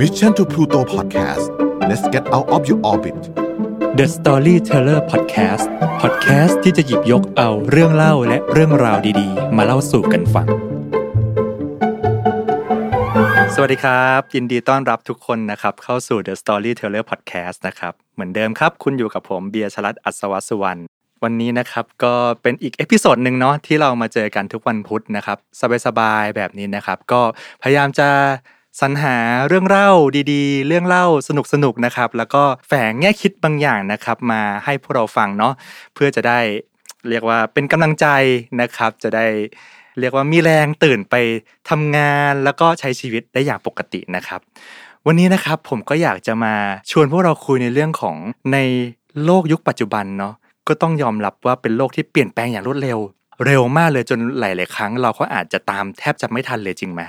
Mission to the Moon Podcast let's get out of your orbit The Storyteller Podcast Podcast ที่จะหยิบยกเอาเรื่องเล่าและเรื่องราวดีๆ มาเล่าสู่กันฟัง สวัสดีครับ ยินดีต้อนรับทุกคนนะครับ เข้าสู่ The Storyteller Podcast นะครับ เหมือนเดิมครับ คุณอยู่กับผมเบียร์ชลัดอัศวสุวรรณวันนี้นะครับก็เป็นอีก episode หนึ่งเนาะที่เรามาเจอกันทุกวันพุธนะครับ สบายๆแบบนี้นะครับ ก็พยายามจะ สรรหาเรื่องเล่าดีๆ เรื่องเล่าสนุกๆนะครับ แล้วก็แฝงแง่คิดบางอย่างนะครับ มาให้พวกเราฟังเนาะเพื่อจะได้เรียกว่าเป็นกำลังใจนะครับ จะได้เรียกว่ามีแรงตื่นไปทำงานแล้วก็ใช้ชีวิตได้อย่างปกตินะครับ วันนี้นะครับผมก็อยากจะมาชวนพวกเราคุยในเรื่องของในโลกยุคปัจจุบันเนาะก็ต้องยอมรับว่าเป็นโลกที่เปลี่ยนแปลงอย่างรวดเร็ว เร็วมากเลยจนหลาย ๆ ครั้ง เราก็อาจจะตามแทบจะไม่ทันเลยจริงไหม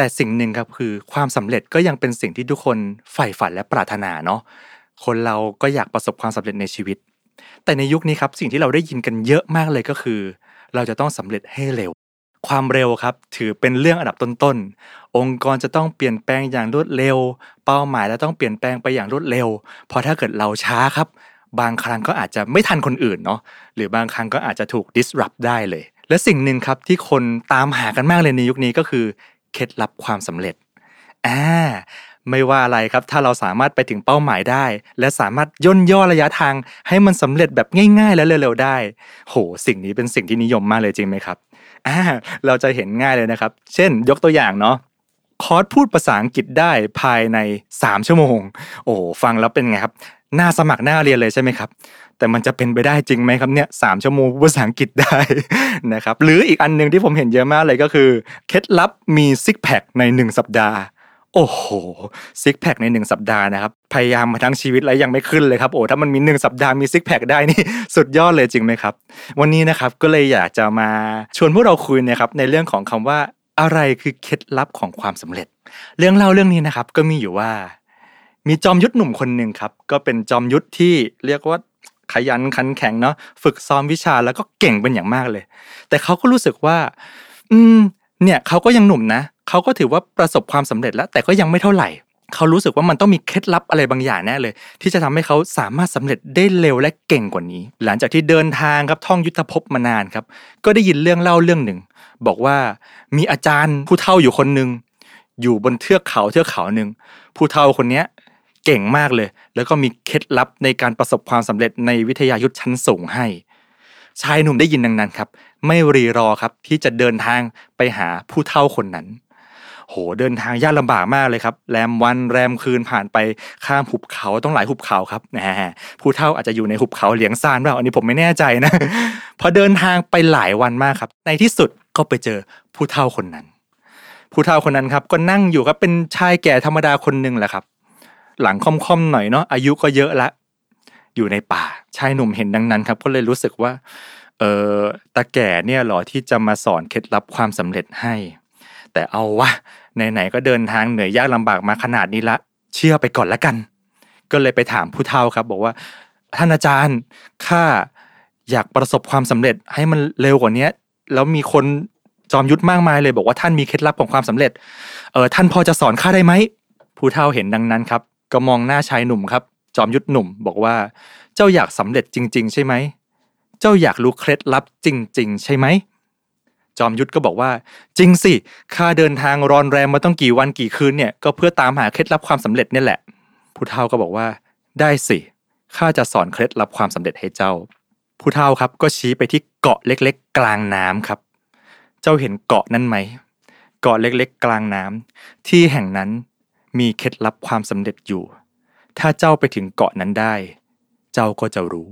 แต่สิ่งหนึ่งครับคือความสำเร็จก็ยังเป็นสิ่งที่ทุกคนใฝ่ฝันและปรารถนาเนาะคนเราก็อยากประสบความสำเร็จในชีวิต แต่ในยุคนี้ครับสิ่งที่เราได้ยินกันเยอะมากเลยก็คือ เราจะต้องสำเร็จให้เร็ว ความเร็วครับ ถือเป็นเรื่องอันดับต้นๆองค์กรจะต้องเปลี่ยนแปลงอย่างรวดเร็ว เป้าหมายและต้องเปลี่ยนแปลงไปอย่างรวดเร็ว เพราะถ้าเกิดเราช้าครับ บางครั้งก็อาจจะไม่ทันคนอื่นเนาะหรือบางครั้งก็อาจจะถูก disrupt ได้เลยและสิ่งหนึ่งครับที่คนตามหากันมากเลยในยุคนี้ก็คือ เคล็ดลับความสำเร็จอ่าไม่ว่าอะไรครับ ถ้าเราสามารถไปถึงเป้าหมายได้ และสามารถย่นย่อระยะทาง ให้มันสำเร็จแบบง่าย ๆ และเร็วๆได้ โห สิ่งนี้เป็นสิ่งที่นิยมมากเลยจริงไหมครับอ่าเราจะเห็นง่ายเลยนะครับ เช่น ยกตัวอย่างเนาะ คอร์สพูดภาษาอังกฤษได้ภายใน 3 ชั่วโมง โอ้ฟังแล้วเป็นไงครับน่าสมัครหน่าเรียนเลยใช่ไหมครับ แต่มันจะเป็นไปได้จริงไหมครับเนี่ยสามชั่วโมงภาษาอังกฤษได้นะครับ หรืออีกอันหนึ่งที่ผมเห็นเยอะมากเลยก็คือ เคล็ดลับมีซิกแพคใน 1 สัปดาห์ โอ้โหซิกแพคใน 1 สัปดาห์นะครับ พยายามมาทั้งชีวิตแล้วยังไม่ขึ้นเลยครับ โอ้ถ้ามันมี 1 สัปดาห์มีซิกแพคได้นี่สุดยอดเลยจริงไหมครับ วันนี้นะครับก็เลยอยากจะมาชวนพวกเราคุยนะครับในเรื่องของคำว่า อะไรคือเคล็ดลับของความสำเร็จ เรื่องเล่าเรื่องนี้นะครับ ก็มีอยู่ว่า มีจอมยุทธหนุ่มคนหนึ่งครับ ก็เป็นจอมยุทธที่เรียกว่าขยันขันแข็งเนาะฝึกซ้อมวิชาแล้วก็เก่งเป็นอย่างมากเลย แต่เขาก็รู้สึกว่า อืม เนี่ยเขาก็ยังหนุ่มนะเขาก็ถือว่าประสบความสำเร็จแล้ว แต่ก็ยังไม่เท่าไหร่ เขารู้สึกว่ามันต้องมีเคล็ดลับอะไรบางอย่างแน่เลย ที่จะทำให้เขาสามารถสำเร็จได้เร็วและเก่งกว่านี้ หลังจากที่เดินทางครับท่องยุทธภพมานานครับ ก็ได้ยินเรื่องเล่าเรื่องหนึ่ง บอกว่ามีอาจารย์ผู้เฒ่าอยู่คนหนึ่งอยู่บนเทือกเขาเทือกเขาหนึ่งผู้เฒ่าคนเนี้ยเก่งมากเลย แล้วก็มีเคล็ดลับในการประสบความสำเร็จในวิทยายุทธชั้นสูงให้ ชายหนุ่มได้ยินดังนั้นครับ ไม่รีรอครับที่จะเดินทางไปหาผู้เฒ่าคนนั้น โหเดินทางยากลำบากมากเลยครับแรมวันแรมคืนผ่านไปข้ามหุบเขาต้องหลายหุบเขาครับนะผู้เฒ่าอาจจะอยู่ในหุบเขาเหลียงซานเปล่าอันนี้ผมไม่แน่ใจนะพอเดินทางไปหลายวันมากครับ ในที่สุดก็ไปเจอผู้เฒ่าคนนั้น ผู้เฒ่าคนนั้นครับก็นั่งอยู่ก็เป็นชายแก่ธรรมดาคนหนึ่งแหละครับ หลังค่อมๆหน่อยเนาะอายุก็เยอะละ อยู่ในป่าชายหนุ่มเห็นดังนั้นครับ ก็เลยรู้สึกว่าเออตาแก่เนี่ยหรอที่จะมาสอนเคล็ดลับความสำเร็จให้ แต่เอาวะไหนๆก็เดินทางเหนื่อยยากลำบากมาขนาดนี้ละ เชื่อไปก่อนละกัน ก็เลยไปถามผู้เฒ่าครับ บอกว่า ท่านอาจารย์ข้าอยากประสบความสำเร็จให้มันเร็วกว่านี้แล้วมีคนจอมยุทธมากมายเลย บอกว่าท่านมีเคล็ดลับของความสำเร็จเออท่านพอจะสอนข้าได้ไหมผู้เฒ่าเห็นดังนั้นครับ ก็มองหน้าชายหนุ่มครับ จอมยุทธหนุ่ม บอกว่า เจ้าอยากสำเร็จจริง ๆ ใช่ไหมเจ้าอยากรู้เคล็ดลับจริง ๆ ใช่ไหม จอมยุทธก็บอกว่า จริงสิข้าเดินทางรอนแรมมาต้องกี่วันกี่คืนเนี่ยก็เพื่อตามหาเคล็ดลับความสำเร็จนี่แหละผู้เฒ่าก็บอกว่า ได้สิข้าจะสอนเคล็ดลับความสำเร็จให้เจ้า ผู้เฒ่าครับก็ชี้ไปที่เกาะเล็กๆ กลางน้ำครับ เจ้าเห็นเกาะนั้นไหมเกาะเล็กๆ กลางน้ำที่แห่งนั้นมีเคล็ดลับความสำเร็จอยู่ ถ้าเจ้าไปถึงเกาะนั้นได้ เจ้าก็จะรู้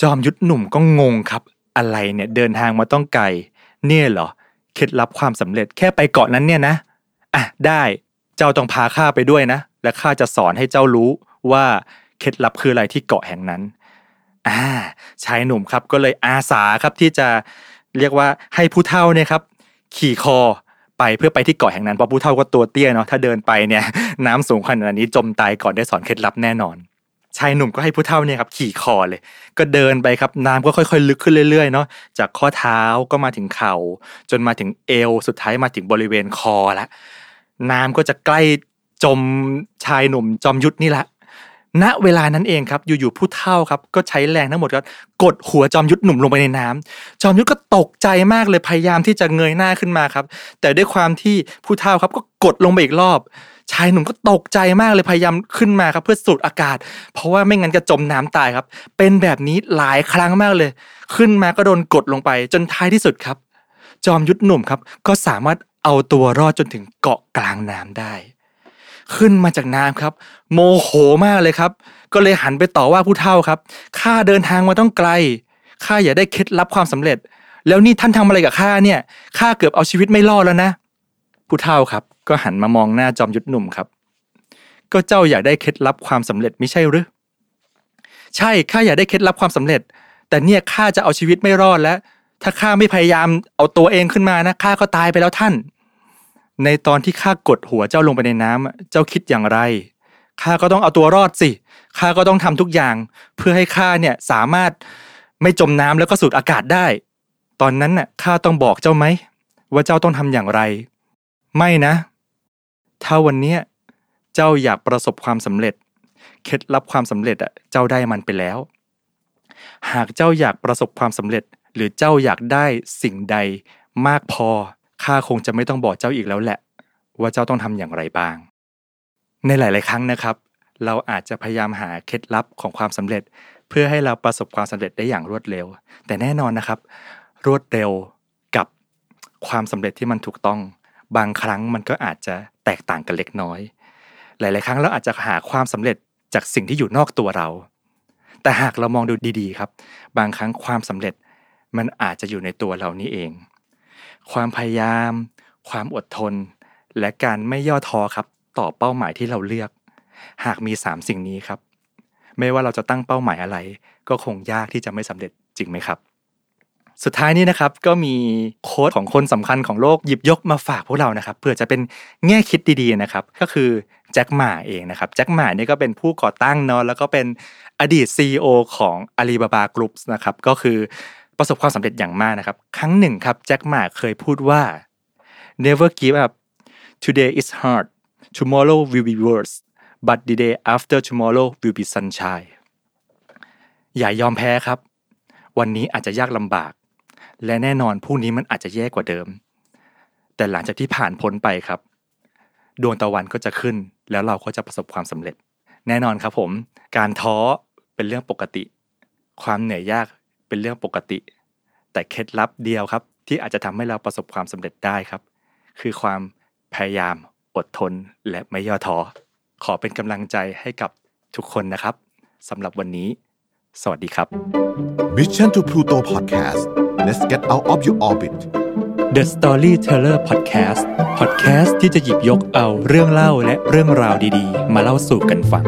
จอมยุทธหนุ่มก็งงครับ อะไรเนี่ยเดินทางมาต้องไกล เนี่ยเหรอเคล็ดลับความสำเร็จแค่ไปเกาะนั้นเนี่ยนะอะได้เจ้าต้องพาข้าไปด้วยนะ และข้าจะสอนให้เจ้ารู้ว่าเคล็ดลับคืออะไรที่เกาะแห่งนั้นอ่าชายหนุ่มครับก็เลยอาสาครับที่จะเรียกว่าให้ผู้เฒ่าเนี่ยครับ ขี่คอไปเพื่อไปที่เกาะแห่งนั้นเพราะผู้เฒ่าก็ตัวเตี้ยเนาะถ้าเดินไปเนี่ยน้ำสูงขนาดนี้จมตายก่อนได้สอนเคล็ดลับแน่นอน ชายหนุ่มก็ให้ผู้เฒ่าเนี่ยครับขี่คอเลย ก็เดินไปครับน้ำก็ค่อยๆ ลึกขึ้นเรื่อยๆเนาะจากข้อเท้าก็มาถึงเข่า จนมาถึงเอวสุดท้ายมาถึงบริเวณคอละน้ำก็จะใกล้จมชายหนุ่มจอมยุทธนี่แหละ ณเวลานั้นเองครับอยู่ๆผู้เฒ่าครับก็ใช้แรงทั้งหมดก็กดหัวจอมยุทธหนุ่มลงไปในน้ำจอมยุทธก็ตกใจมากเลยพยายามที่จะเงยหน้าขึ้นมาครับ แต่ด้วยความที่ผู้เฒ่าครับก็กดลงไปอีกรอบ ชายหนุ่มก็ตกใจมากเลยพยายามขึ้นมาครับ เพื่อสูดอากาศ เพราะว่าไม่งั้นจะจมน้ำตายครับ เป็นแบบนี้หลายครั้งมากเลย ขึ้นมาก็โดนกดลงไป จนท้ายที่สุดครับ จอมยุทธหนุ่มครับก็สามารถเอาตัวรอดจนถึงเกาะกลางน้ำได้ ขึ้นมาจากน้ำครับ โมโหมากเลยครับ ก็เลยหันไปต่อว่าผู้เฒ่าครับข้าเดินทางมาต้องไกลข้าอย่าได้เคล็ดลับความสำเร็จ แล้วนี่ท่านทำอะไรกับข้าเนี่ยข้าเกือบเอาชีวิตไม่รอดแล้วนะ ผู้เฒ่าครับ ก็หันมามองหน้าจอมยุทธหนุ่มครับ ก็เจ้าอยากได้เคล็ดลับความสำเร็จไม่ใช่หรือใช่ข้าอยากได้เคล็ดลับความสำเร็จ แต่เนี่ยข้าจะเอาชีวิตไม่รอดแล้ว ถ้าข้าไม่พยายามเอาตัวเองขึ้นมานะข้าก็ตายไปแล้วท่าน ในตอนที่ข้ากดหัวเจ้าลงไปในน้ำอะเจ้าคิดอย่างไรข้าก็ต้องเอาตัวรอดสิข้าก็ต้องทำทุกอย่าง เพื่อให้ข้าเนี่ยสามารถไม่จมน้ำแล้วก็สูดอากาศได้ ตอนนั้นน่ะข้าต้องบอกเจ้าไหมว่าเจ้าต้องทำอย่างไร ไม่นะ ถ้าวันเนี้ยเจ้าอยากประสบความสำเร็จ เคล็ดลับความสำเร็จอะเจ้าได้มันไปแล้ว หากเจ้าอยากประสบความสำเร็จ หรือเจ้าอยากได้สิ่งใดมากพอ ข้าคงจะไม่ต้องบอกเจ้าอีกแล้วแหละ ว่าเจ้าต้องทำอย่างไรบ้าง ในหลาย ๆ ครั้งนะครับ เราอาจจะพยายามหาเคล็ดลับของความสำเร็จ เพื่อให้เราประสบความสำเร็จได้อย่างรวดเร็ว แต่แน่นอนนะครับ รวดเร็วกับความสำเร็จที่มันถูกต้อง บางครั้งมันก็อาจจะแตกต่างกันเล็กน้อย หลาย ๆ ครั้งเราอาจจะหาความสำเร็จจากสิ่งที่อยู่นอกตัวเรา แต่หากเรามองดูดี ๆ ครับ บางครั้งความสำเร็จมันอาจจะอยู่ในตัวเรานี่เอง ความพยายาม ความอดทน และการไม่ย่อท้อครับ ต่อเป้าหมายที่เราเลือก หากมี 3 สิ่งนี้ครับ ไม่ว่าเราจะตั้งเป้าหมายอะไร ก็คงยากที่จะไม่สำเร็จจริงไหมครับ สุดท้ายนี้นะครับก็มีโค้ดของคนสำคัญของโลกหยิบยกมาฝากพวกเรานะครับเพื่อจะเป็นแง่คิดดีๆนะครับ ก็คือแจ็คหม่าเองนะครับแจ็คหม่านี่ก็เป็นผู้ก่อตั้งเนาะแล้วก็เป็นอดีต CEO ของ Alibaba Group นะครับก็คือ ประสบความสำเร็จอย่างมากนะครับ ครั้งหนึ่งครับแจ็คหม่าเคยพูดว่า never give up today is hard tomorrow will be worse but the day after tomorrow will be sunshine อย่ายอมแพ้ครับ วันนี้อาจจะยากลำบาก และแน่นอนพรุ่งนี้มันอาจจะแย่กว่าเดิม แต่หลังจากที่ผ่านพ้นไปครับ ดวงตะวันก็จะขึ้น แล้วเราก็จะประสบความสำเร็จ แน่นอนครับผม การท้อเป็นเรื่องปกติ ความเหนื่อยยาก เป็นเรื่องปกติ แต่เคล็ดลับเดียวครับ ที่อาจจะทำให้เราประสบความสำเร็จได้ครับ คือความพยายามอดทนและไม่ย่อท้อขอเป็นกำลังใจให้กับทุกคนนะครับสำหรับวันนี้ สวัสดีครับ Mission to Pluto Podcast let's get out of your orbit The Storyteller Podcast Podcast ที่จะหยิบยกเอาเรื่องเล่าและเรื่องราวดีๆ มาเล่าสู่กันฟัง